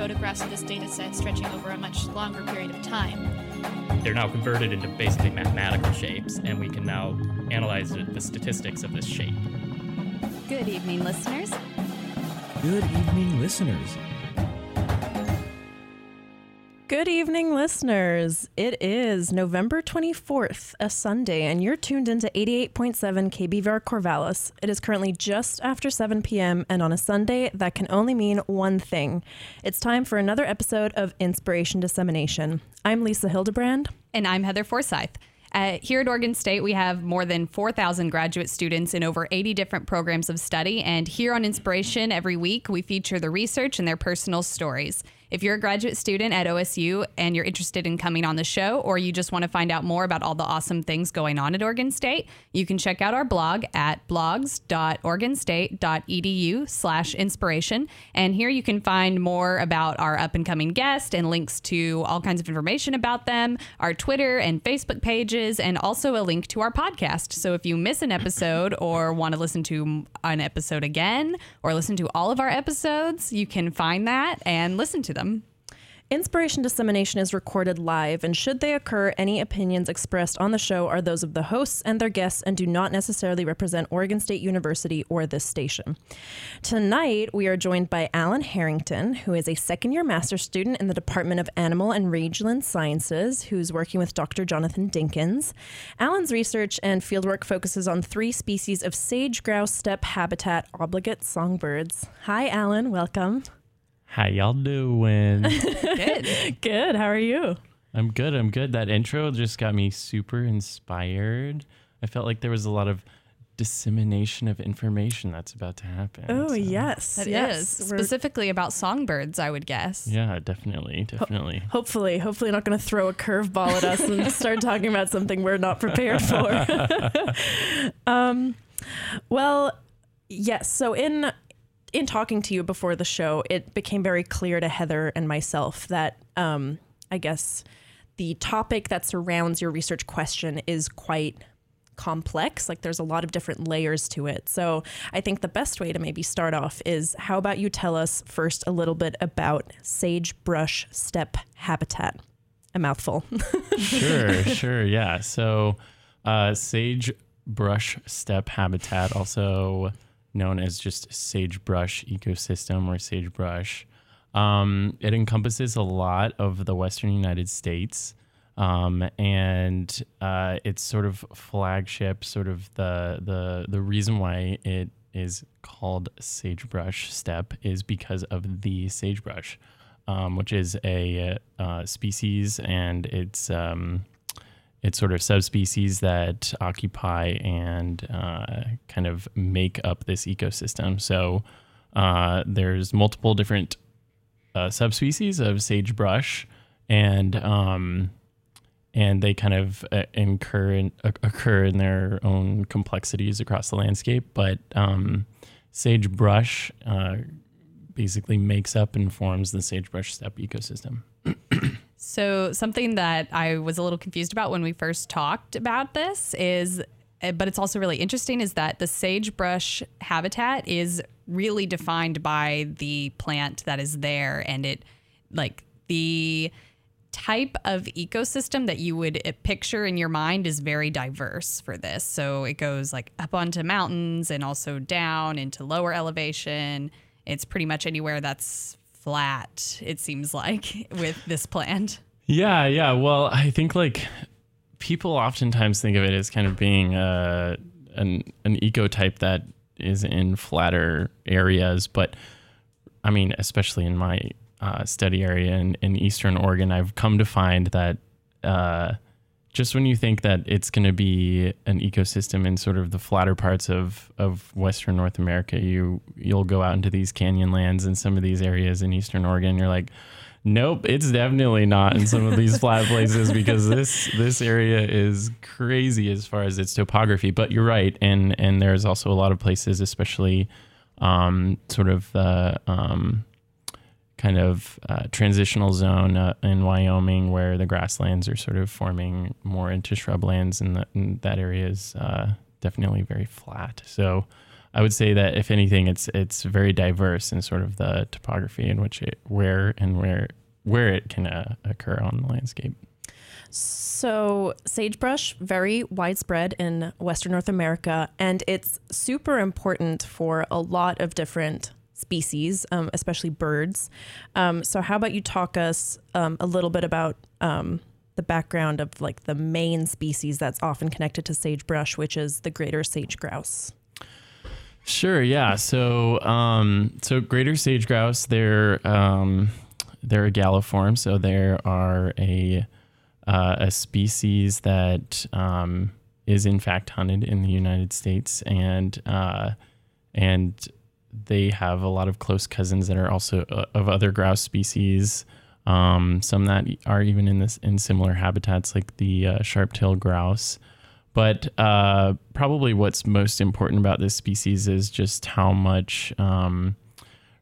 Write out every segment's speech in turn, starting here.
Photographs of this data set stretching over a much longer period of time. They're now converted into basically mathematical shapes, and we can now analyze the the statistics of this shape. Good evening, listeners. Good evening, listeners. Good evening, listeners. It is November 24th, a Sunday, and you're tuned into 88.7 KBVR Corvallis. It is currently just after 7 p.m., and on a Sunday, that can only mean one thing. It's time for another episode of Inspiration Dissemination. I'm Lisa Hildebrand. And I'm Heather Forsyth. Uh, here at Oregon State, we have more than 4,000 graduate students in over 80 different programs of study. And here on Inspiration, every week, we feature the research and their personal stories. If you're a graduate student at OSU and you're interested in coming on the show, or you just want to find out more about all the awesome things going on at Oregon State, you can check out our blog at blogs.oregonstate.edu slash inspiration. And here you can find more about our up and coming guest and links to all kinds of information about them, our Twitter and Facebook pages, and also a link to our podcast. So if you miss an episode or want to listen to an episode again or listen to all of our episodes, you can find that and listen to them. Inspiration dissemination is recorded live, and should they occur, any opinions expressed on the show are those of the hosts and their guests and do not necessarily represent Oregon State University or this station. Tonight, we are joined by Alan Harrington, who is a second year master's student in the Department of Animal and Rangeland Sciences, who's working with Dr. Jonathan Dinkins. Alan's research and fieldwork focuses on three species of sage grouse steppe habitat obligate songbirds. Hi, Alan. Welcome. How y'all doing? Good. Good. How are you? I'm good. I'm good. That intro just got me super inspired. I felt like there was a lot of dissemination of information that's about to happen. Oh, so- yes. That is yes. We're- specifically about songbirds, I would guess. Yeah, definitely, definitely. Hopefully, hopefully not going to throw a curveball at us and start talking about something we're not prepared for. um, well, yes. So in in talking to you before the show, it became very clear to Heather and myself that um, I guess the topic that surrounds your research question is quite complex. Like there's a lot of different layers to it. So I think the best way to maybe start off is how about you tell us first a little bit about sagebrush steppe habitat? A mouthful. sure, sure. Yeah. So, uh, sagebrush steppe habitat, also known as just sagebrush ecosystem or sagebrush, um, it encompasses a lot of the western United States. Um, and uh, it's sort of flagship, sort of the the the reason why it is called sagebrush steppe is because of the sagebrush, um, which is a uh, species and it's um, it's sort of subspecies that occupy and uh, kind of make up this ecosystem. So uh, there's multiple different uh, subspecies of sagebrush, and um, and they kind of uh, incur in, occur in their own complexities across the landscape. But um, sagebrush uh, basically makes up and forms the sagebrush steppe ecosystem. So, something that I was a little confused about when we first talked about this is, uh, but it's also really interesting, is that the sagebrush habitat is really defined by the plant that is there. And it, like, the type of ecosystem that you would uh, picture in your mind is very diverse for this. So, it goes like up onto mountains and also down into lower elevation. It's pretty much anywhere that's flat, it seems like, with this plant. Yeah, yeah. Well, I think like people oftentimes think of it as kind of being uh, an an ecotype that is in flatter areas, but I mean, especially in my uh, study area in, in Eastern Oregon, I've come to find that uh, just when you think that it's going to be an ecosystem in sort of the flatter parts of, of Western North America, you you'll go out into these canyon lands and some of these areas in Eastern Oregon. You're like, Nope, it's definitely not in some of these flat places because this this area is crazy as far as its topography. But you're right, and and there's also a lot of places, especially um, sort of the um, kind of uh, transitional zone uh, in Wyoming where the grasslands are sort of forming more into shrublands, and, that and that area is uh, definitely very flat. So. I would say that if anything, it's it's very diverse in sort of the topography in which it where and where where it can uh, occur on the landscape. So, sagebrush, very widespread in Western North America, and it's super important for a lot of different species, um, especially birds. Um, so, how about you talk us um, a little bit about um, the background of like the main species that's often connected to sagebrush, which is the greater sage grouse? Sure. Yeah. So, um, so greater sage grouse, they're um, they're a galliform, so there are a uh, a species that um, is in fact hunted in the United States, and uh, and they have a lot of close cousins that are also uh, of other grouse species. Um, some that are even in this in similar habitats, like the uh, sharp-tailed grouse. But uh, probably what's most important about this species is just how much um,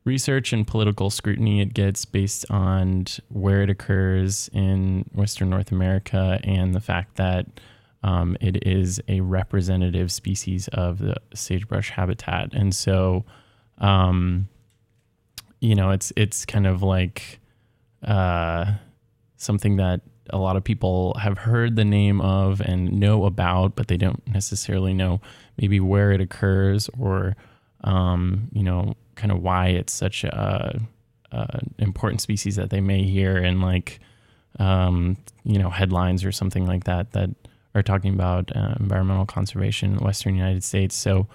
research and political scrutiny it gets based on where it occurs in Western North America and the fact that um, it is a representative species of the sagebrush habitat. And so, um, you know, it's it's kind of like uh, something that a lot of people have heard the name of and know about, but they don't necessarily know maybe where it occurs or, um, you know, kind of why it's such a, a, important species that they may hear in like, um, you know, headlines or something like that that are talking about uh, environmental conservation in the Western United States. So,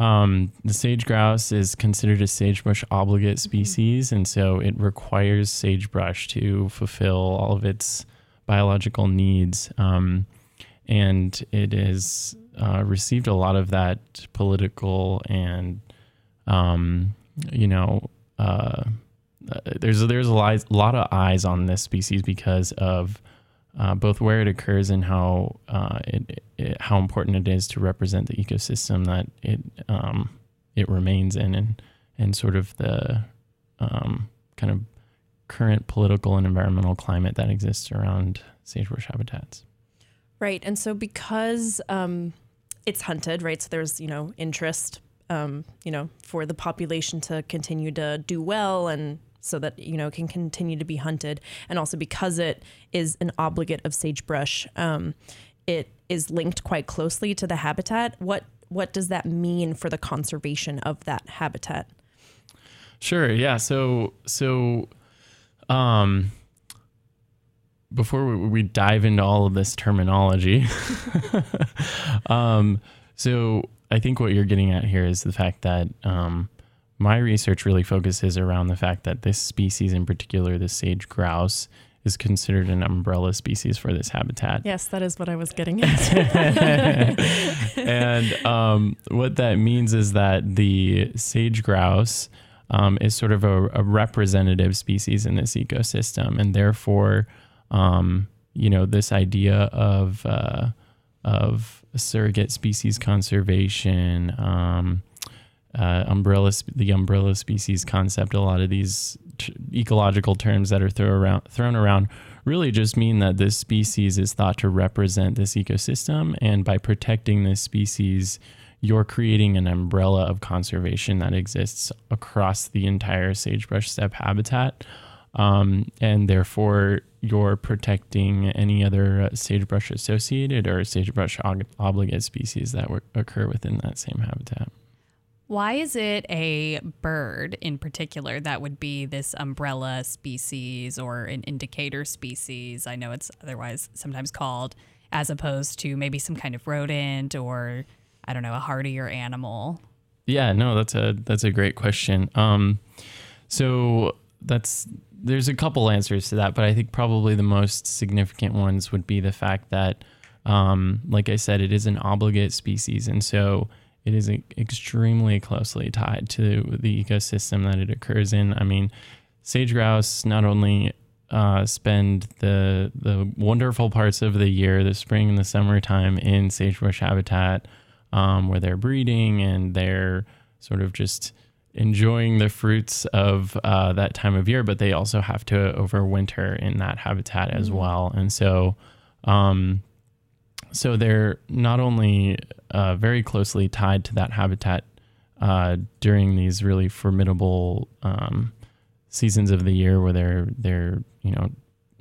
um, the sage grouse is considered a sagebrush obligate species, and so it requires sagebrush to fulfill all of its biological needs. Um, and it has uh, received a lot of that political and, um, you know, uh, there's there's a lot, of eyes on this species because of uh, both where it occurs and how uh, it, it, how important it is to represent the ecosystem that it um, it remains in and and sort of the um, kind of current political and environmental climate that exists around sagebrush habitats. Right. And so because um, it's hunted, right? So there's, you know, interest, um, you know, for the population to continue to do well and so that, you know, can continue to be hunted. And also because it is an obligate of sagebrush, um, it is linked quite closely to the habitat. What what does that mean for the conservation of that habitat? Sure. Yeah. So so um, before we, we, dive into all of this terminology, um, so I think what you're getting at here is the fact that um, my research really focuses around the fact that this species in particular, the sage grouse, is considered an umbrella species for this habitat. Yes, that is what I was getting at. and um, what that means is that the sage grouse um, is sort of a, a, representative species in this ecosystem, and therefore, um, you know, this idea of uh, of surrogate species conservation, um, uh, umbrella, the umbrella species concept, a lot of these t- ecological terms that are around, thrown around really just mean that this species is thought to represent this ecosystem, and by protecting this species you're creating an umbrella of conservation that exists across the entire sagebrush steppe habitat. Um, and therefore, you're protecting any other uh, sagebrush associated or sagebrush obligate species that w- occur within that same habitat. Why is it a bird in particular that would be this umbrella species or an indicator species? I know it's otherwise sometimes called, as opposed to maybe some kind of rodent or I don't know, a hardier animal? Yeah, no, that's a that's a great question. Um, so that's there's a couple answers to that, but I think probably the most significant ones would be the fact that, um, like I said, it is an obligate species, and so it is extremely closely tied to the ecosystem that it occurs in. I mean, sage grouse not only uh, spend the the wonderful parts of the year, the spring and the summertime, in sagebrush habitat, um, where they're breeding and they're sort of just enjoying the fruits of uh, that time of year, but they also have to overwinter in that habitat as well. And so, um, so they're not only uh, very closely tied to that habitat uh, during these really formidable um, seasons of the year where they're they're you know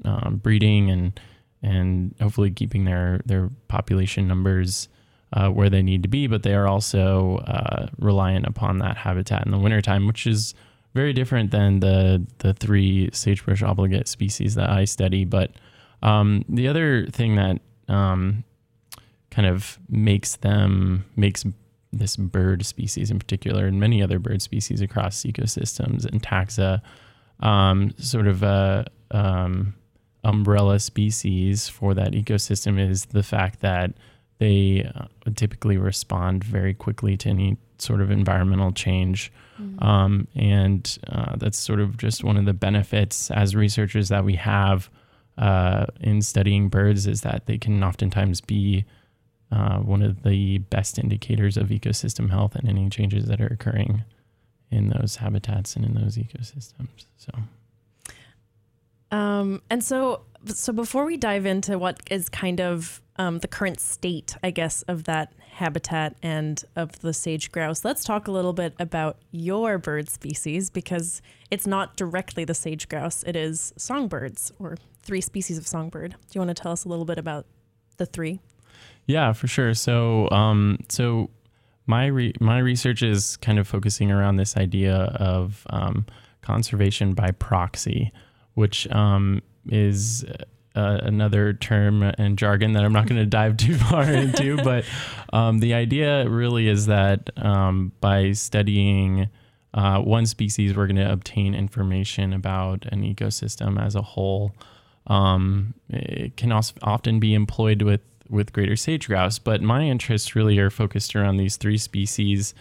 um, breeding and and hopefully keeping their their population numbers uh, where they need to be, but they are also uh, reliant upon that habitat in the wintertime, which is very different than the the three sagebrush obligate species that I study. But um, the other thing that um, kind of makes them makes this bird species in particular and many other bird species across ecosystems and taxa um, sort of a um, umbrella species for that ecosystem is the fact that they uh, typically respond very quickly to any sort of environmental change. Um, and uh, that's sort of just one of the benefits as researchers that we have uh, in studying birds is that they can oftentimes be uh, one of the best indicators of ecosystem health and any changes that are occurring in those habitats and in those ecosystems. So, Um, and so, so before we dive into what is kind of um, the current state, I guess, of that habitat and of the sage grouse, let's talk a little bit about your bird species because it's not directly the sage grouse; it is songbirds or three species of songbird. Do you want to tell us a little bit about the three? Yeah, for sure. So, um, so my re- my research is kind of focusing around this idea of um, conservation by proxy, which um, is uh, another term and jargon that I'm not going to dive too far into. But um, the idea really is that um, by studying uh, one species, we're going to obtain information about an ecosystem as a whole. Um, it can also often be employed with with greater sage grouse, but my interests really are focused around these three species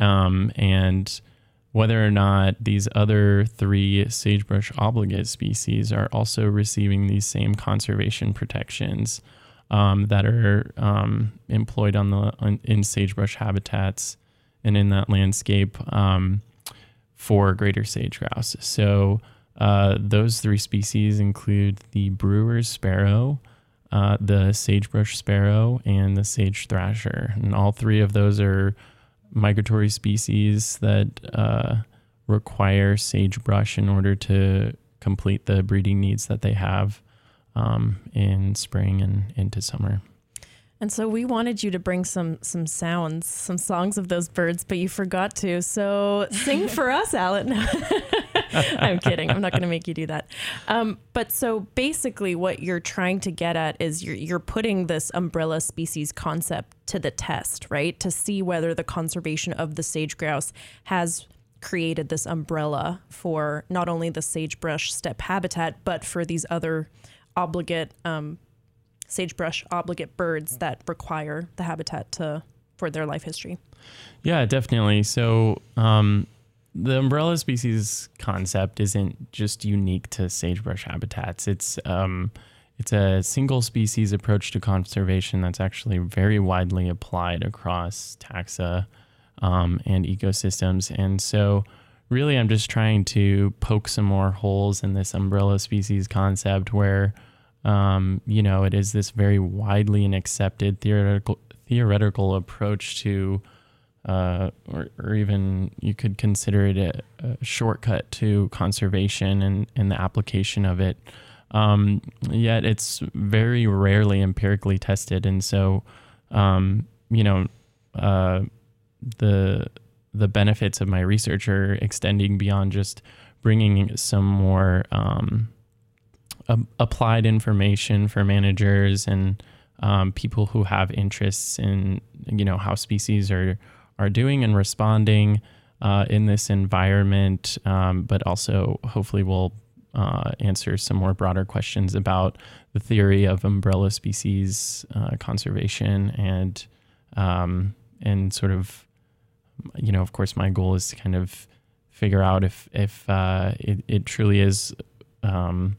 um, and whether or not these other three sagebrush obligate species are also receiving these same conservation protections um, that are um, employed on the on, in sagebrush habitats and in that landscape um, for greater sage grouse. So uh, those three species include the brewer's sparrow, uh, the sagebrush sparrow, and the sage thrasher. And all three of those are migratory species that uh, require sagebrush in order to complete the breeding needs that they have um, in spring and into summer. And so we wanted you to bring some some sounds, some songs of those birds, but you forgot to. So sing for us, Alan. I'm kidding. I'm not going to make you do that. Um, but so basically, what you're trying to get at is you're you're putting this umbrella species concept to the test, right? To see whether the conservation of the sage grouse has created this umbrella for not only the sagebrush steppe habitat, but for these other obligate um, sagebrush obligate birds that require the habitat to for their life history. Yeah, definitely. So, um, the umbrella species concept isn't just unique to sagebrush habitats. It's um, it's a single species approach to conservation that's actually very widely applied across taxa um, and ecosystems. And so, really, I'm just trying to poke some more holes in this umbrella species concept where, um, you know, it is this very widely and accepted theoretical theoretical approach to uh, or, or even you could consider it a, a shortcut to conservation and, and the application of it. Um, yet it's very rarely empirically tested, and so um, you know uh, the the benefits of my research are extending beyond just bringing some more um, a- applied information for managers and um, people who have interests in you know how species are are doing and responding uh, in this environment, um, but also hopefully we'll uh, answer some more broader questions about the theory of umbrella species uh, conservation and um, and sort of you know of course my goal is to kind of figure out if if uh, it, it truly is um,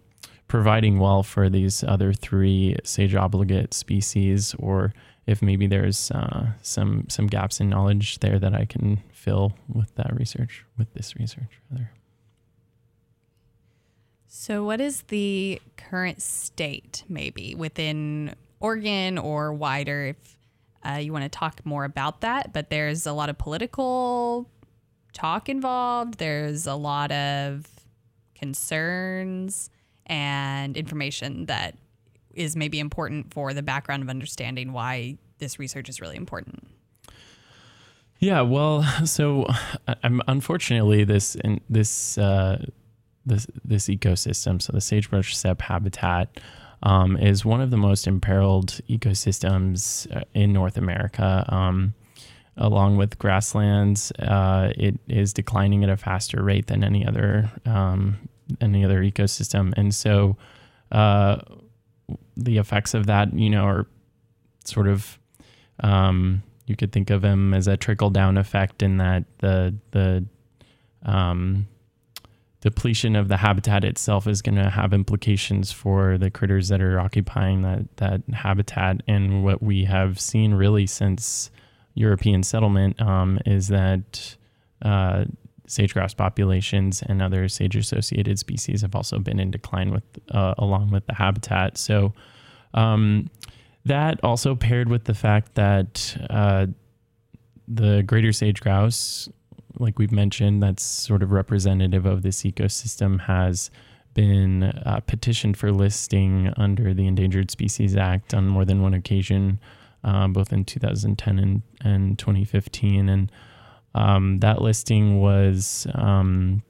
providing well for these other three sage obligate species, or if maybe there's uh, some some gaps in knowledge there that I can fill with that research, with this research rather. So, what is the current state, maybe within Oregon or wider, if uh, you want to talk more about that? But there's a lot of political talk involved, there's a lot of concerns and information that is maybe important for the background of understanding why this research is really important. Yeah, well, so I'm unfortunately this in this uh, this this ecosystem, so the sagebrush steppe habitat, um, is one of the most imperiled ecosystems uh, in North America. Um, along with grasslands, uh, it is declining at a faster rate than any other um, any other ecosystem, and so uh, the effects of that, you know, are sort of um, you could think of them as a trickle down effect in that the the um, depletion of the habitat itself is going to have implications for the critters that are occupying that that habitat. And what we have seen really since European settlement um, is that uh, sage-grouse populations and other sage-associated species have also been in decline with uh, along with the habitat. So um, that also paired with the fact that uh, the greater sage-grouse like we've mentioned, that's sort of representative of this ecosystem, has been uh, petitioned for listing under the Endangered Species Act on more than one occasion, uh, both in 2010 and, and 2015. And um, that listing was um,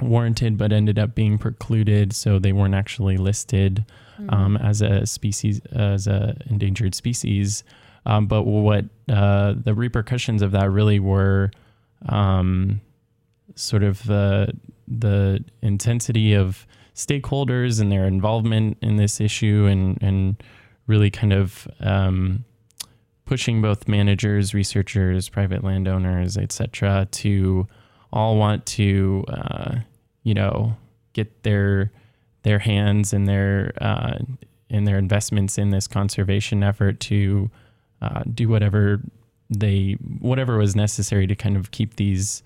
warranted, but ended up being precluded, so they weren't actually listed um, as a species, as a endangered species. Um, but what uh, the repercussions of that really were um, sort of the the intensity of stakeholders and their involvement in this issue, and and really kind of um, pushing both managers, researchers, private landowners, etc., to all want to uh, you know get their their hands and their uh, in their investments in this conservation effort to uh, do whatever they whatever was necessary to kind of keep these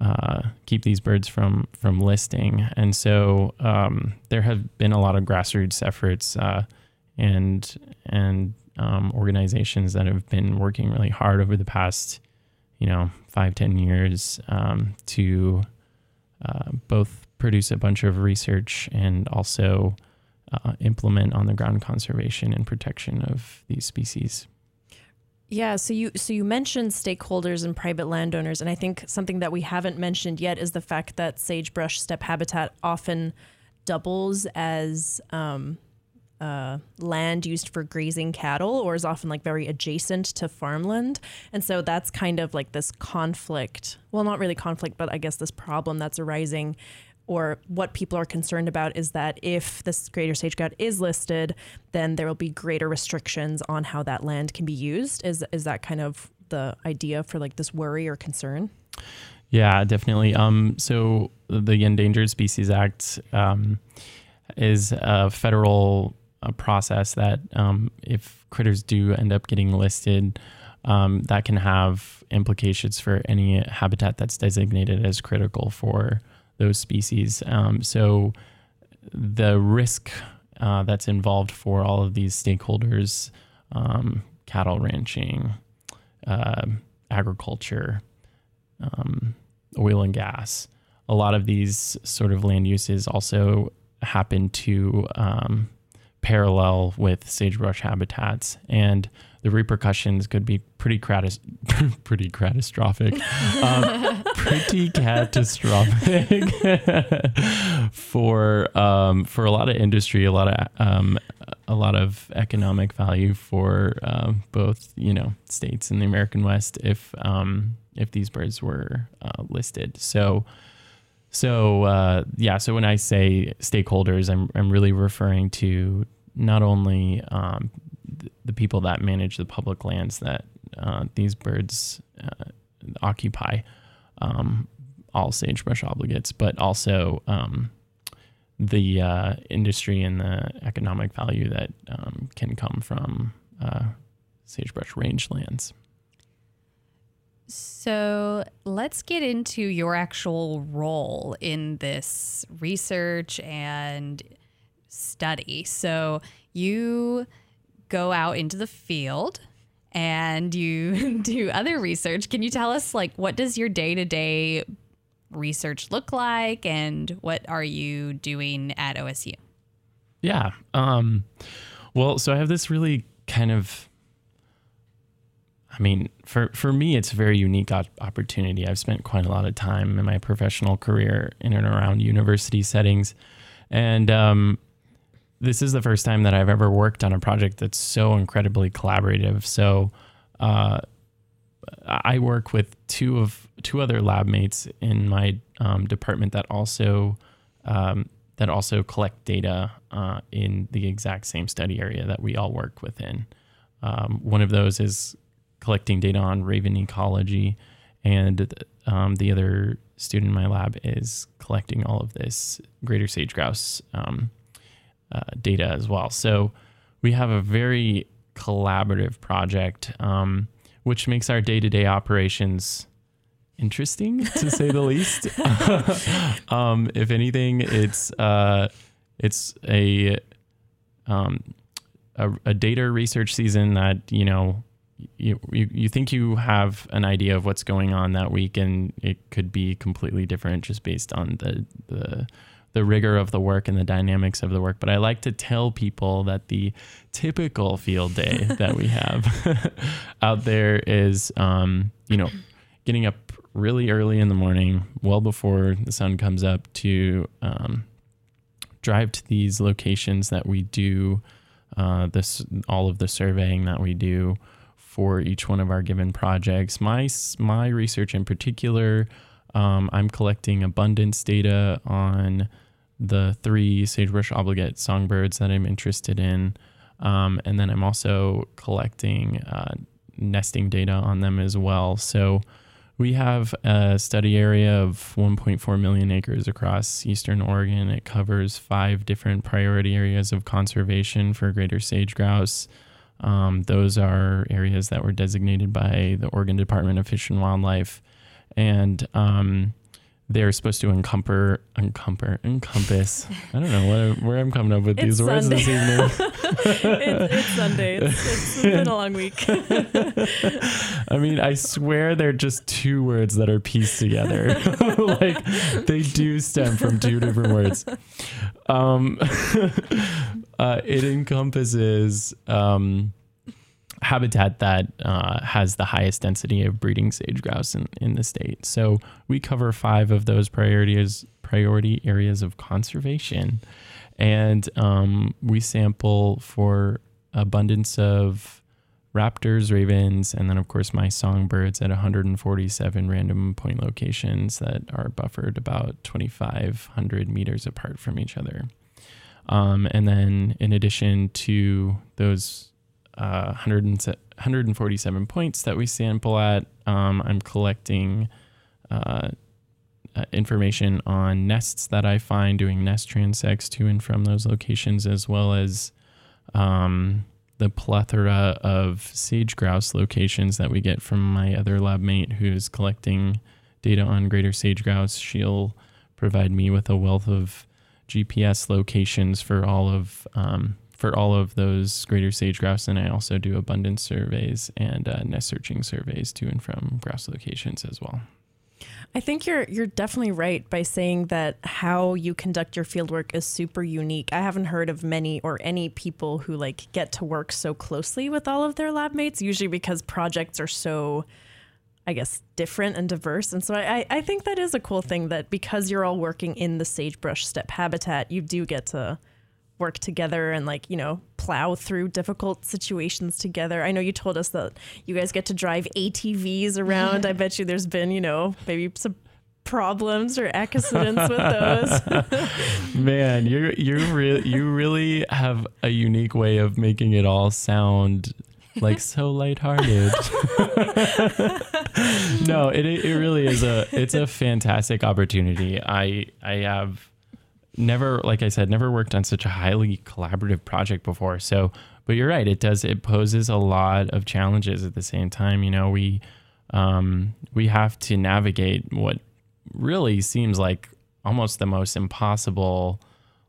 uh, keep these birds from from listing. And so um, there have been a lot of grassroots efforts uh, and and um, organizations that have been working really hard over the past you know five ten years um, to uh, both produce a bunch of research and also uh, implement on the ground conservation and protection of these species. Yeah, so you so you mentioned stakeholders and private landowners, and I think something that we haven't mentioned yet is the fact that sagebrush steppe habitat often doubles as um, uh, land used for grazing cattle, or is often like very adjacent to farmland, and so that's kind of like this conflict. Well, not really conflict, but I guess this problem that's arising or what people are concerned about is that if this greater sage grouse is listed, then there will be greater restrictions on how that land can be used. Is is that kind of the idea for like this worry or concern? Yeah, definitely. Um, so the Endangered Species Act um, is a federal uh, process that um, if critters do end up getting listed, um, that can have implications for any habitat that's designated as critical for those species. Um, so the risk uh, that's involved for all of these stakeholders, um, cattle ranching, uh, agriculture, um, oil and gas, a lot of these sort of land uses also happen to parallel with sagebrush habitats. And the repercussions could be pretty catas- pretty catastrophic, um, pretty catastrophic for um, for a lot of industry, a lot of um, a lot of economic value for um, both you know states in the American West if um, if these birds were uh, listed. So. So uh, yeah, so when I say stakeholders, I'm I'm really referring to not only um, the people that manage the public lands that uh, these birds uh, occupy, um, all sagebrush obligates, but also um, the uh, industry and the economic value that um, can come from uh, sagebrush rangelands. So let's get into your actual role in this research and study. So you go out into the field and you do other research. Can you tell us like what does your day-to-day research look like and what are you doing at OSU? Yeah. Um, well, so I have this really kind of I mean, for, for me, it's a very unique opportunity. I've spent quite a lot of time in my professional career in and around university settings. And um, this is the first time that I've ever worked on a project that's so incredibly collaborative. So uh, I work with two of two other lab mates in my um, department that also um, that also collect data uh, in the exact same study area that we all work within. Um, one of those is collecting data on raven ecology, and um, the other student in my lab is collecting all of this greater sage grouse um, uh, data as well. So we have a very collaborative project, um, which makes our day to day operations interesting to say the least. um, if anything, it's uh, it's a, um, a a data research season that you know you, you, you think you have an idea of what's going on that week and it could be completely different just based on the the the rigor of the work and the dynamics of the work but i like to tell people that the typical field day that we have out there is um, you know getting up really early in the morning well before the sun comes up to um, drive to these locations that we do uh, this all of the surveying that we do for each one of our given projects. My my research in particular, um, I'm collecting abundance data on the three sagebrush obligate songbirds that I'm interested in, um, and then I'm also collecting uh, nesting data on them as well. So. We have a study area of 1.4 million acres across eastern Oregon. It covers five different priority areas of conservation for greater sage grouse. Um, those are areas that were designated by the Oregon Department of Fish and Wildlife, and um, they're supposed to encumber, encumber, encompass. I don't know what, where I'm coming up with it's these words Sunday. this evening. it's, it's Sunday. It's, it's been a long week. I mean, I swear they're just two words that are pieced together. like they do stem from two different words. Um, uh, it encompasses um, habitat that uh, has the highest density of breeding sage grouse in, in the state. So we cover five of those priorities priority areas of conservation, and um, we sample for abundance of raptors, ravens, and then of course my songbirds at 147 random point locations that are buffered about 2,500 meters apart from each other. Um, and then in addition to those uh, 100 147 points that we sample at, um, I'm collecting uh, uh, information on nests that I find, doing nest transects to and from those locations, as well as um, the plethora of sage grouse locations that we get from my other lab mate who's collecting data on greater sage grouse. She'll provide me with a wealth of GPS locations for all of um, for all of those greater sage grouse, and I also do abundance surveys and uh, nest searching surveys to and from grouse locations as well. I think you're you're definitely right by saying that how you conduct your fieldwork is super unique. I haven't heard of many or any people who like get to work so closely with all of their lab mates, usually because projects are so I guess different and diverse. And so I, I think that is a cool thing that because you're all working in the sagebrush steppe habitat, you do get to work together and like you know plow through difficult situations together i know you told us that you guys get to drive atvs around i bet you there's been you know maybe some problems or accidents with those Man, you you really you really have a unique way of making it all sound like so lighthearted. no, it it really is a it's a fantastic opportunity. I I have never like I said never worked on such a highly collaborative project before. So, but you're right, it does it poses a lot of challenges at the same time. You know, we um we have to navigate what really seems like almost the most impossible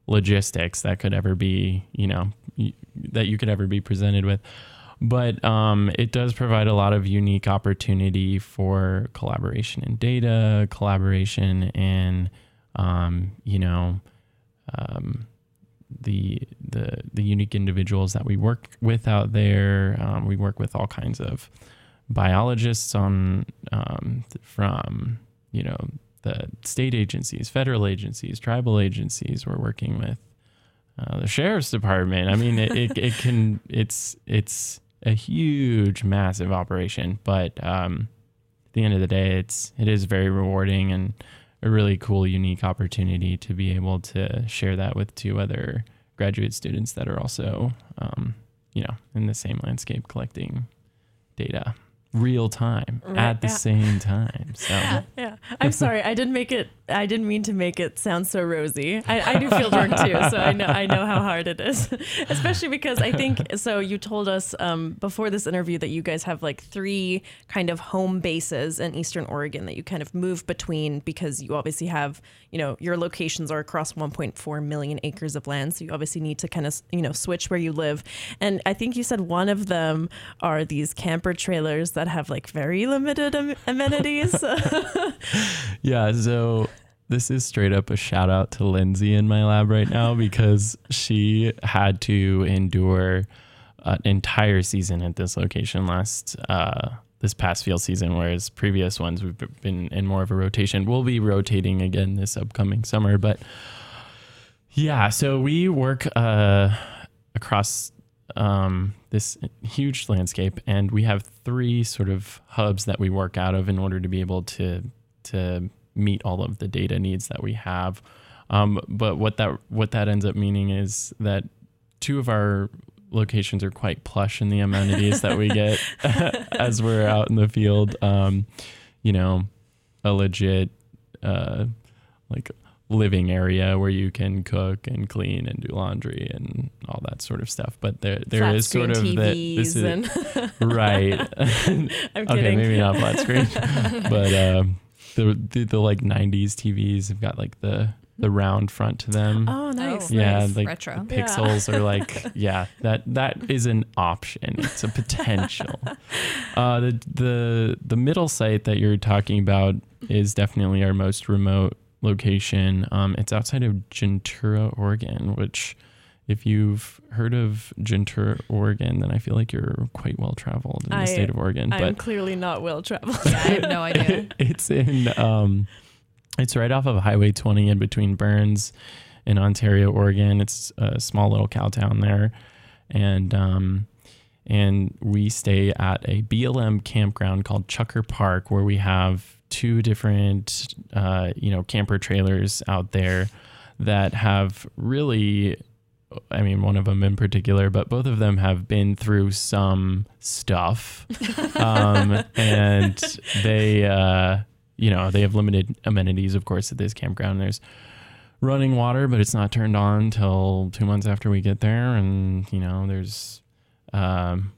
logistics that could ever be, you know, that you could ever be presented with. But um, it does provide a lot of unique opportunity for collaboration in data, collaboration in, um, you know, um, the the the unique individuals that we work with out there. Um, we work with all kinds of biologists on um, from you know the state agencies, federal agencies, tribal agencies. We're working with uh, the sheriff's department. I mean, it, it, it can it's it's a huge, massive operation, but um, at the end of the day, it's it is very rewarding and a really cool, unique opportunity to be able to share that with two other graduate students that are also, um, you know, in the same landscape collecting data real time Right, at the yeah. same time. So Yeah, I'm sorry. I didn't make it. I didn't mean to make it sound so rosy. I, I do field work too, so I know I know how hard it is. Especially because I think so. You told us um, before this interview that you guys have like three kind of home bases in Eastern Oregon that you kind of move between because you obviously have you know your locations are across 1.4 million acres of land, so you obviously need to kind of you know switch where you live. And I think you said one of them are these camper trailers that have like very limited am- amenities. Yeah, so this is straight up a shout out to Lindsay in my lab right now because she had to endure an entire season at this location last uh this past field season whereas previous ones we've been in more of a rotation. We'll be rotating again this upcoming summer, but yeah, so we work uh across um, this huge landscape, and we have three sort of hubs that we work out of in order to be able to to meet all of the data needs that we have. Um, but what that what that ends up meaning is that two of our locations are quite plush in the amenities that we get as we're out in the field. Um, you know, a legit uh, like living area where you can cook and clean and do laundry and all that sort of stuff. But there there Flat is sort of screen that this is and right. I'm okay, maybe not flat screen, but um, the, the the like '90s TVs have got like the the round front to them. Oh, nice. yeah, nice. like Retro. the pixels are like yeah that that is an option. It's a potential. uh, the the the middle site that you're talking about is definitely our most remote location. Um, it's outside of Juntura, Oregon, which. If you've heard of Juntura, Oregon, then I feel like you're quite well traveled in the state of Oregon. I'm but clearly not well traveled. I have no idea. it's in um it's right off of highway 20 in between burns in ontario oregon it's a small little cow town there and um and we stay at a blm campground called Chukar Park where we have two different uh you know camper trailers out there that have really I mean, one of them in particular, but both of them have been through some stuff. um, and they, uh, you know, they have limited amenities, of course, at this campground. There's running water, but it's not turned on till two months after we get there. And, you know, there's, um,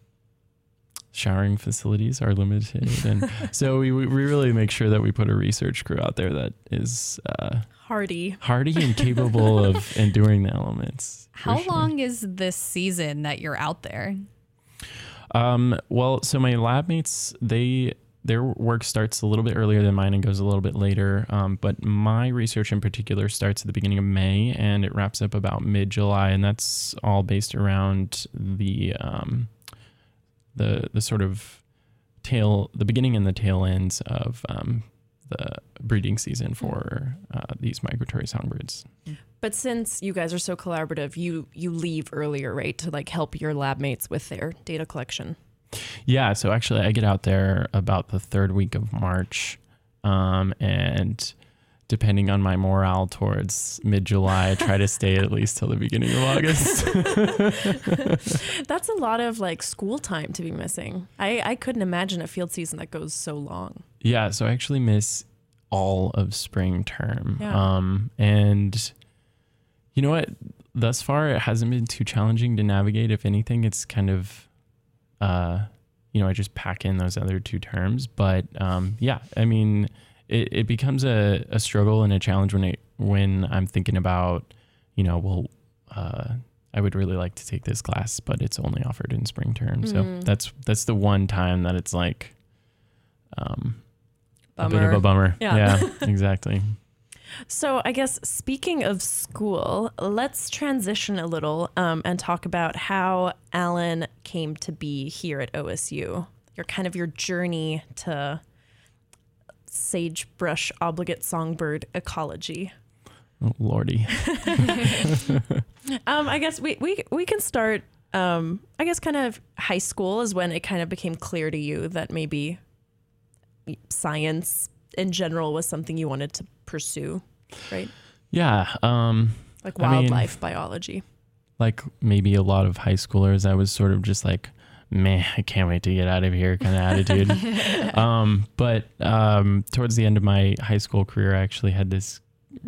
showering facilities are limited. And so we, we really make sure that we put a research crew out there that is, uh, Hardy. hardy and capable of enduring the elements. How sure. long is this season that you're out there? Um, well, so my lab mates, they their work starts a little bit earlier than mine and goes a little bit later. Um, but my research in particular starts at the beginning of May and it wraps up about mid July, and that's all based around the um, the the sort of tail, the beginning and the tail ends of um, the breeding season for uh, these migratory songbirds. But since you guys are so collaborative, you you leave earlier, right, to like help your lab mates with their data collection. Yeah, so actually, I get out there about the third week of March, um, and depending on my morale towards mid July, try to stay at least till the beginning of August. That's a lot of like school time to be missing. I, I couldn't imagine a field season that goes so long. yeah, so I actually miss all of spring term. Yeah. Um, and you know what? Thus far, it hasn't been too challenging to navigate. If anything, it's kind of, uh, you know, I just pack in those other two terms. But um, yeah, I mean, it, it becomes a, a struggle and a challenge when it when I'm thinking about, you know, well, uh, I would really like to take this class, but it's only offered in spring term. So Mm. that's that's the one time that it's like, um, a bit of Bummer. a bummer. Yeah. yeah exactly. So, I guess speaking of school, let's transition a little um, and talk about how Alan came to be here at OSU. Your kind of your journey to sagebrush obligate songbird ecology. Oh, Lordy. Um, I guess we, we we can start. Um, I guess kind of high school is when it kind of became clear to you that maybe science in general was something you wanted to pursue, right? Yeah. Um, Like I mean- wildlife biology. like maybe a lot of high schoolers, I was sort of just like, man, I can't wait to get out of here kind of attitude. um, but um, towards the end of my high school career, I actually had this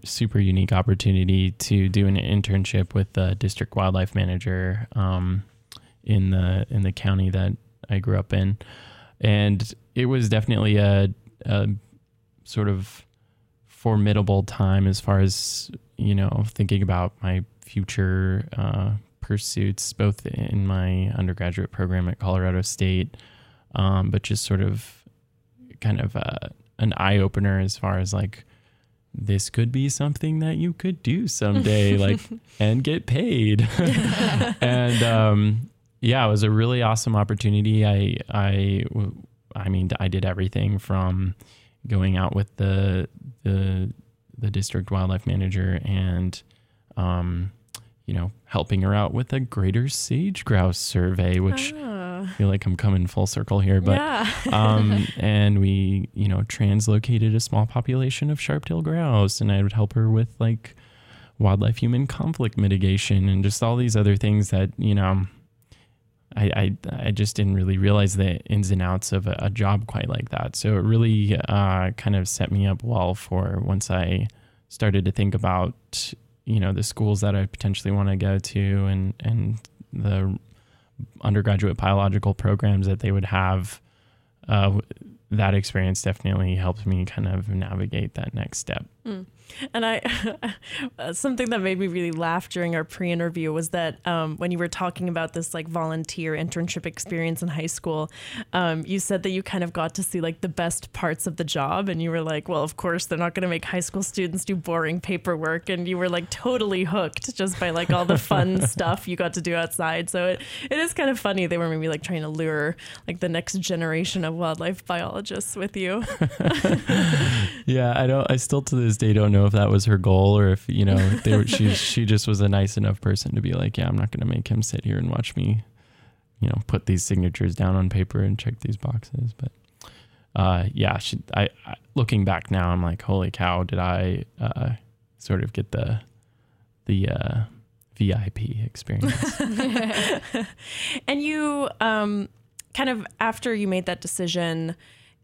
super unique opportunity to do an internship with the district wildlife manager um, in the in the county that I grew up in, and it was definitely a, a sort of formidable time as far as you know thinking about my future uh, pursuits, both in my undergraduate program at Colorado State, um, but just sort of kind of uh, an eye opener as far as like this could be something that you could do someday, like and get paid. and um, yeah, it was a really awesome opportunity. I I I mean, I did everything from going out with the the the district wildlife manager and um, you know helping her out with a greater sage grouse survey, which I feel like I'm coming full circle here, but yeah. um, and we, you know, translocated a small population of sharp-tailed grouse, and I would help her with like wildlife-human conflict mitigation and just all these other things that you know. I, I, I just didn't really realize the ins and outs of a, a job quite like that. So it really uh, kind of set me up well for once I started to think about, you know, the schools that I potentially want to go to and, and the undergraduate biological programs that they would have, uh, that experience definitely helped me kind of navigate that next step. And I, uh, something that made me really laugh during our pre-interview was that um, when you were talking about this like volunteer internship experience in high school, um, you said that you kind of got to see like the best parts of the job, and you were like, well, of course they're not going to make high school students do boring paperwork, and you were like totally hooked just by like all the fun stuff you got to do outside. So it, it is kind of funny they were maybe like trying to lure like the next generation of wildlife biologists with you. Yeah, I don't. I still to this day don't know if that was her goal or if you know they were, she she just was a nice enough person to be like, yeah, I'm not going to make him sit here and watch me, you know, put these signatures down on paper and check these boxes. But uh, yeah, she, I, I looking back now, I'm like, holy cow, did I uh, sort of get the the uh, VIP experience? and you um, kind of after you made that decision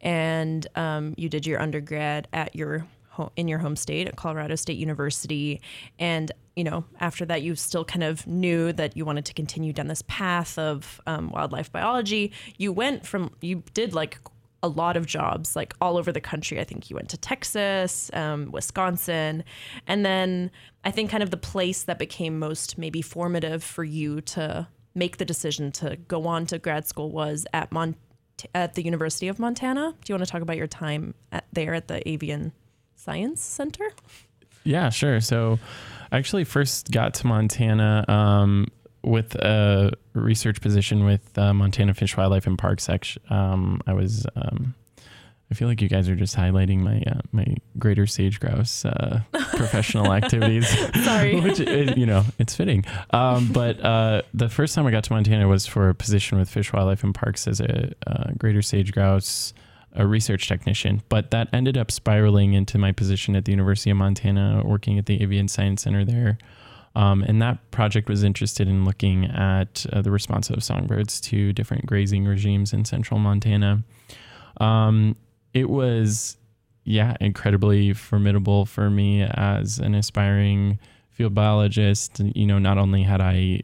and um, you did your undergrad at your ho- in your home state at Colorado State University and you know after that you still kind of knew that you wanted to continue down this path of um, wildlife biology you went from you did like a lot of jobs like all over the country. I think you went to Texas, um, Wisconsin, and then I think kind of the place that became most maybe formative for you to make the decision to go on to grad school was at Mont at the University of Montana. Do you want to talk about your time at, there at the Avian Science Center? Yeah, sure. So I actually first got to Montana um, with a research position with uh, Montana Fish, Wildlife, and Parks. Um, I was. Um, I feel like you guys are just highlighting my uh, my greater sage grouse uh, professional activities. Sorry. Which uh, you know, it's fitting. Um, but uh, the first time I got to Montana was for a position with Fish, Wildlife, and Parks as a uh, greater sage grouse a research technician. But that ended up spiraling into my position at the University of Montana, working at the Avian Science Center there. Um, and that project was interested in looking at uh, the response of songbirds to different grazing regimes in central Montana. Um, it was, yeah, incredibly formidable for me as an aspiring field biologist. You know, not only had I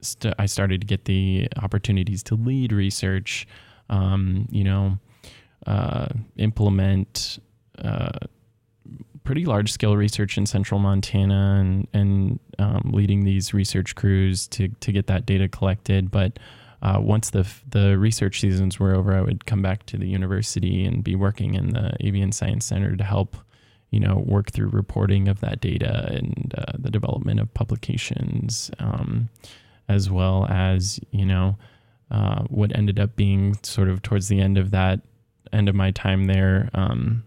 st- I started to get the opportunities to lead research, um, you know, uh, implement uh, pretty large scale research in central Montana and, and um, leading these research crews to, to get that data collected. But uh, once the, the research seasons were over, I would come back to the university and be working in the Avian Science Center to help, you know, work through reporting of that data and uh, the development of publications, um, as well as, you know, uh, what ended up being sort of towards the end of that end of my time there, um,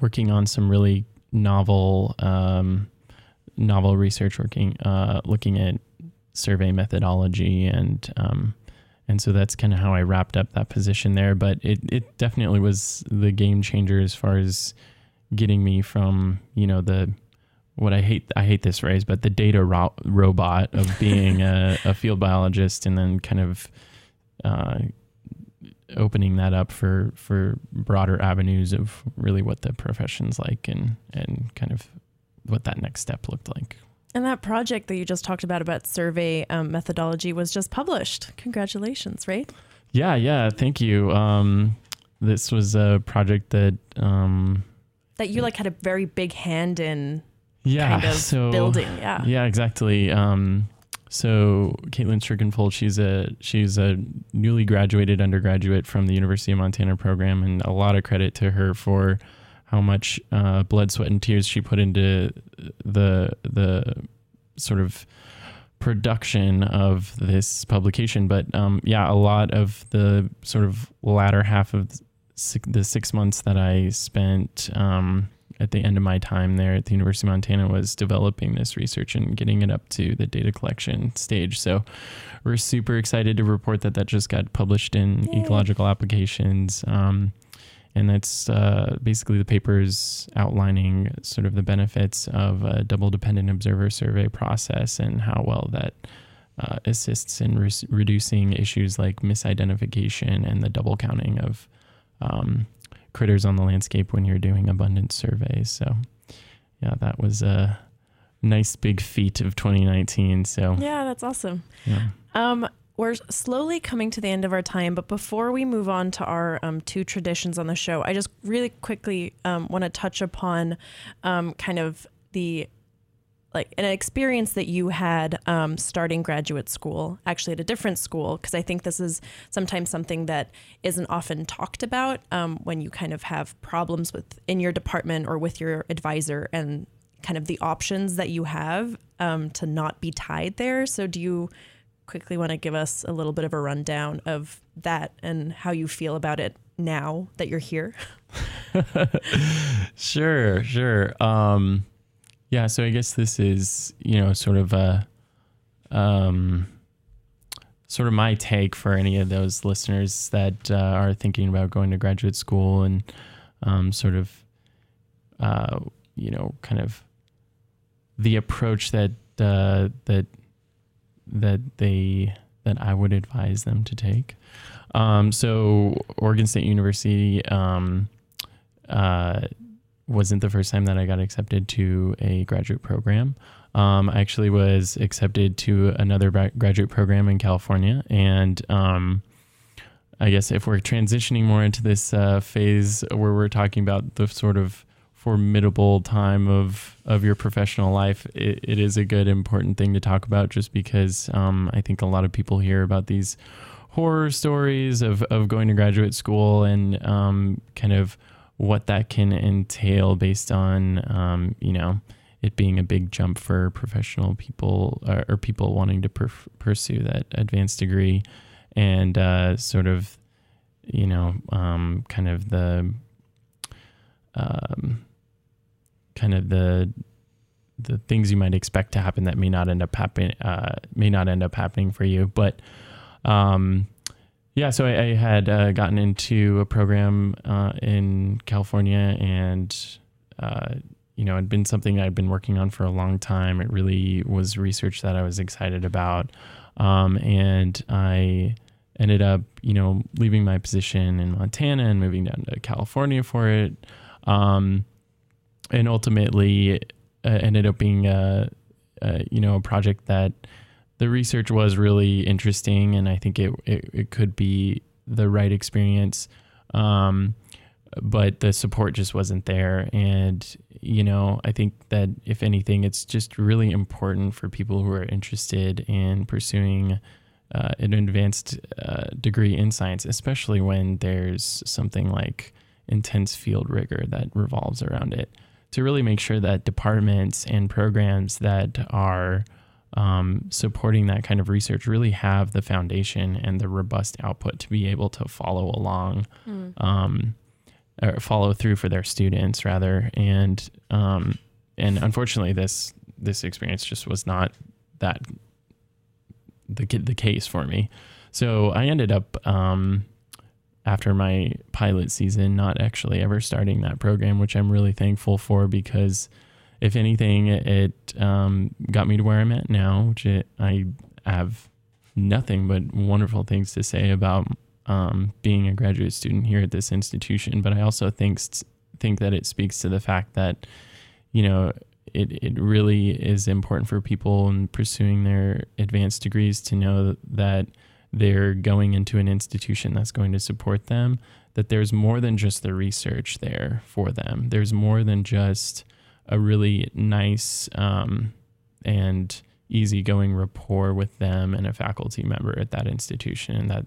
working on some really novel, um, novel research, working, uh, looking at survey methodology and, um, and so that's kind of how I wrapped up that position there. But it, it definitely was the game changer as far as getting me from, you know, the, what I hate, I hate this phrase, but the data ro- robot of being a, a, field biologist and then kind of, uh, opening that up for for broader avenues of really what the profession's like and and kind of what that next step looked like. And that project that you just talked about about survey um, methodology was just published. Congratulations, right? Yeah, yeah. Thank you. Um, this was a project that um, that you like had a very big hand in. Yeah, kind of so, building. Yeah, yeah, exactly. Um, so Caitlin Strickenfold, she's a she's a newly graduated undergraduate from the University of Montana program, and a lot of credit to her for how much uh, blood, sweat, and tears she put into the the sort of production of this publication. But um, yeah, a lot of the sort of latter half of the six months that I spent um, at the end of my time there at the University of Montana was developing this research and getting it up to the data collection stage. So we're super excited to report that that just got published in Yay. Ecological Applications. Um, and that's uh, basically the papers outlining sort of the benefits of a double dependent observer survey process and how well that uh, assists in re- reducing issues like misidentification and the double counting of um, critters on the landscape when you're doing abundance surveys. So, yeah, that was a nice big feat of 2019. So, yeah, that's awesome. Yeah. Um, we're slowly coming to the end of our time, but before we move on to our um, two traditions on the show, I just really quickly um, want to touch upon um, kind of the like an experience that you had um, starting graduate school, actually at a different school, because I think this is sometimes something that isn't often talked about um, when you kind of have problems with in your department or with your advisor and kind of the options that you have um, to not be tied there. So, do you quickly want to give us a little bit of a rundown of that and how you feel about it now that you're here? sure, sure. Um, yeah, so I guess this is, you know, sort of a um sort of my take for any of those listeners that uh, are thinking about going to graduate school and um, sort of uh, you know, kind of the approach that uh, that that they that I would advise them to take. Um, so Oregon State University um, uh, wasn't the first time that I got accepted to a graduate program. Um, I actually was accepted to another graduate program in California. And um, I guess if we're transitioning more into this uh, phase where we're talking about the sort of formidable time of, of your professional life, it, it is a good, important thing to talk about just because um, I think a lot of people hear about these horror stories of, of going to graduate school and um, kind of what that can entail based on, um, you know, it being a big jump for professional people or, or people wanting to pursue that advanced degree and uh, sort of, you know, um, kind of the, um, kind of the, the things you might expect to happen that may not end up happening, uh, may not end up happening for you. But, um, yeah, so I, I had uh, gotten into a program uh, in California, and uh, you know, it'd been something I'd been working on for a long time. It really was research that I was excited about, um, and I ended up, you know, leaving my position in Montana and moving down to California for it, um, and ultimately uh, ended up being a, a, you know, a project that the research was really interesting, and I think it it, it could be the right experience. Um, but the support just wasn't there. And, you know, I think that if anything, it's just really important for people who are interested in pursuing uh, an advanced uh, degree in science, especially when there's something like intense field rigor that revolves around it, to really make sure that departments and programs that are um, supporting that kind of research really have the foundation and the robust output to be able to follow along, Mm. um, or follow through for their students rather. And um, and unfortunately, this this experience just was not that the the case for me. So I ended up um, after my pilot season not actually ever starting that program, which I'm really thankful for because if anything, it um, got me to where I'm at now, which it, I have nothing but wonderful things to say about um, being a graduate student here at this institution. But I also think think that it speaks to the fact that you know it it really is important for people in pursuing their advanced degrees to know that they're going into an institution that's going to support them. That there's more than just the research there for them. There's more than just a really nice um, and easygoing rapport with them and a faculty member at that institution. That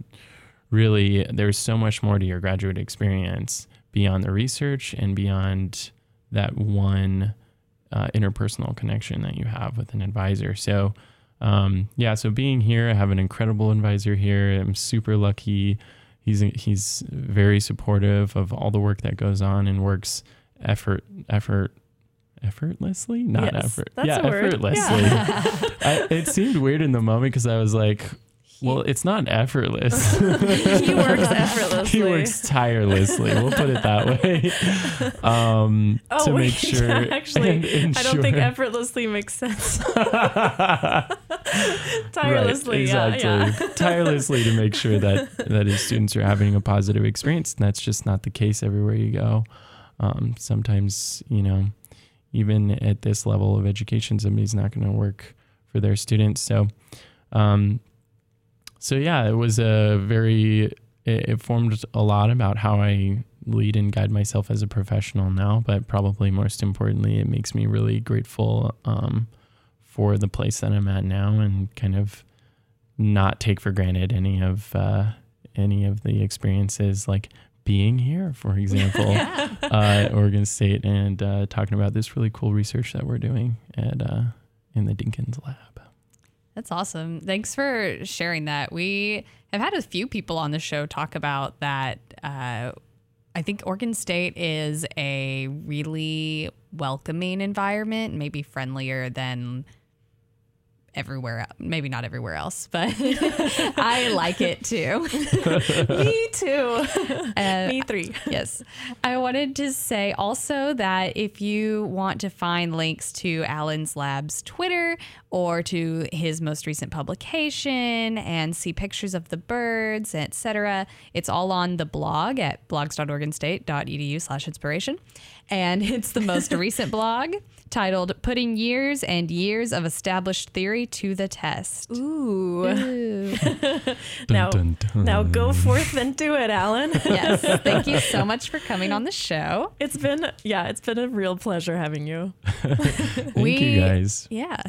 really, there's so much more to your graduate experience beyond the research and beyond that one uh, interpersonal connection that you have with an advisor. So, um, yeah, so being here, I have an incredible advisor here. I'm super lucky. He's he's very supportive of all the work that goes on and works effort effort effortlessly not Yes, effort yeah effortlessly Yeah. I, it seemed weird in the moment because i was like well it's not effortless he works effortlessly. he works tirelessly we'll put it that way um Oh, to wait, make sure actually, and I don't think effortlessly makes sense. Tirelessly, right, yeah, exactly. yeah. tirelessly to make sure that that his students are having a positive experience. And that's just not the case everywhere you go. Um, sometimes, you know, even at this level of education, somebody's not going to work for their students. So, um, so yeah, it was a very it, it formed a lot about how I lead and guide myself as a professional now. But probably most importantly, it makes me really grateful. Um, for the place that I'm at now and kind of not take for granted any of uh, any of the experiences like being here, for example, uh, at Oregon State and uh, talking about this really cool research that we're doing at uh, in the Dinkins lab. That's awesome. Thanks for sharing that. We have had a few people on the show talk about that. Uh, I think Oregon State is a really welcoming environment, maybe friendlier than everywhere maybe not everywhere else but i like it too Me too. Uh, Me three. yes. I wanted to say also that if you want to find links to Alan's Lab's Twitter or to his most recent publication and see pictures of the birds, etc., it's all on the blog at blogs.oregonstate.edu slash inspiration. And it's the most recent blog titled Putting Years and Years of Established Theory to the Test. Ooh. Ooh. Now, Dun, dun, now go forth and do it, Alan. yes. Thank you so much for coming on the show. It's been yeah, it's been a real pleasure having you. Thank we- you guys. Yeah.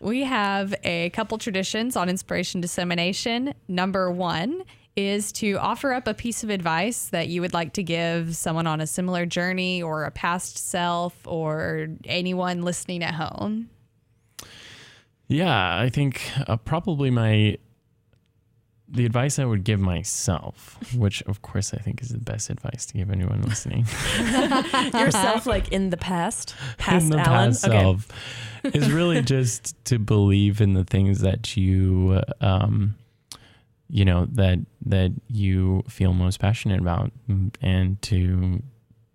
We have a couple traditions on inspiration dissemination. Number one is to offer up a piece of advice that you would like to give someone on a similar journey or a past self or anyone listening at home. Yeah, I think uh, probably my the advice I would give myself, which of course I think is the best advice to give anyone listening. Yourself like in the past. Past in the Alan. past self is really just to believe in the things that you um, you know that that you feel most passionate about and to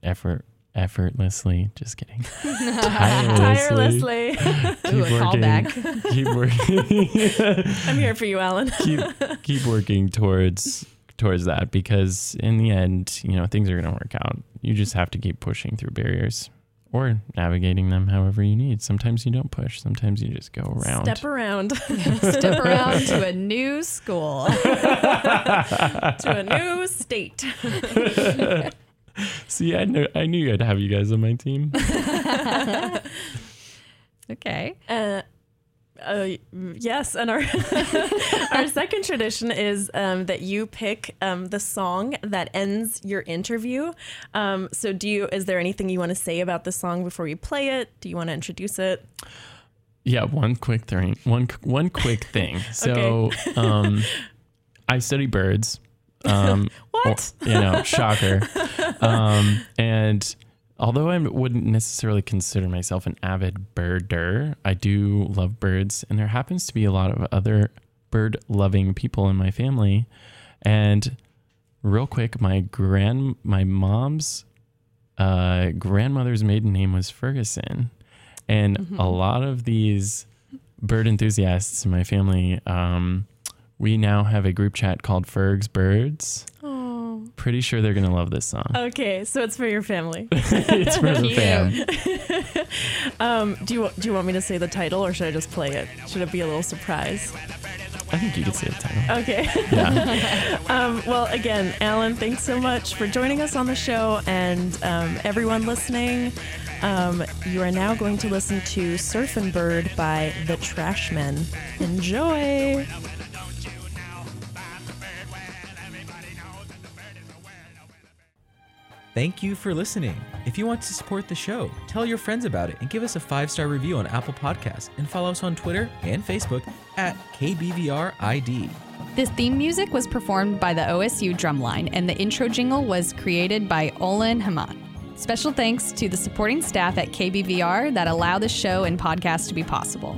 effort effortlessly just kidding tirelessly, Tirelessly. keep Ooh, working callback. keep working I'm here for you, Alan. keep keep working towards towards that because in the end you know things are going to work out you just have to keep pushing through barriers or navigating them however you need sometimes you don't push sometimes you just go around Step around Step around to a new school. to a new state. See, I knew I knew I'd have you guys on my team. Okay. Uh, uh, yes, and our our second tradition is um, that you pick um, the song that ends your interview. Um, so, do you? Is there anything you want to say about the song before you play it? Do you want to introduce it? Yeah, one quick thing. One one quick thing. So, um, I study birds. Um, What? or- you know, shocker. Um, and although I wouldn't necessarily consider myself an avid birder, I do love birds, and there happens to be a lot of other bird-loving people in my family. And real quick, my grand, my mom's uh, grandmother's maiden name was Ferguson, and a lot of these bird enthusiasts in my family, um, we now have a group chat called Ferg's Birds. Pretty sure they're gonna love this song. okay. So it's for your family. it's for the Cute. fam. Um, do you do you want me to say the title, or should I just play it? Should it be a little surprise? I think you could say the title. Okay. Yeah. Um, well, again, Alan, thanks so much for joining us on the show, and um, everyone listening. Um, you are now going to listen to Surfin' Bird by The Trashmen. Enjoy! Thank you for listening. If you want to support the show, tell your friends about it and give us a five star review on Apple Podcasts and follow us on Twitter and Facebook at KBVRID. This theme music was performed by the OSU Drumline, and the intro jingle was created by Olin Haman. Special thanks to the supporting staff at KBVR that allow the show and podcast to be possible.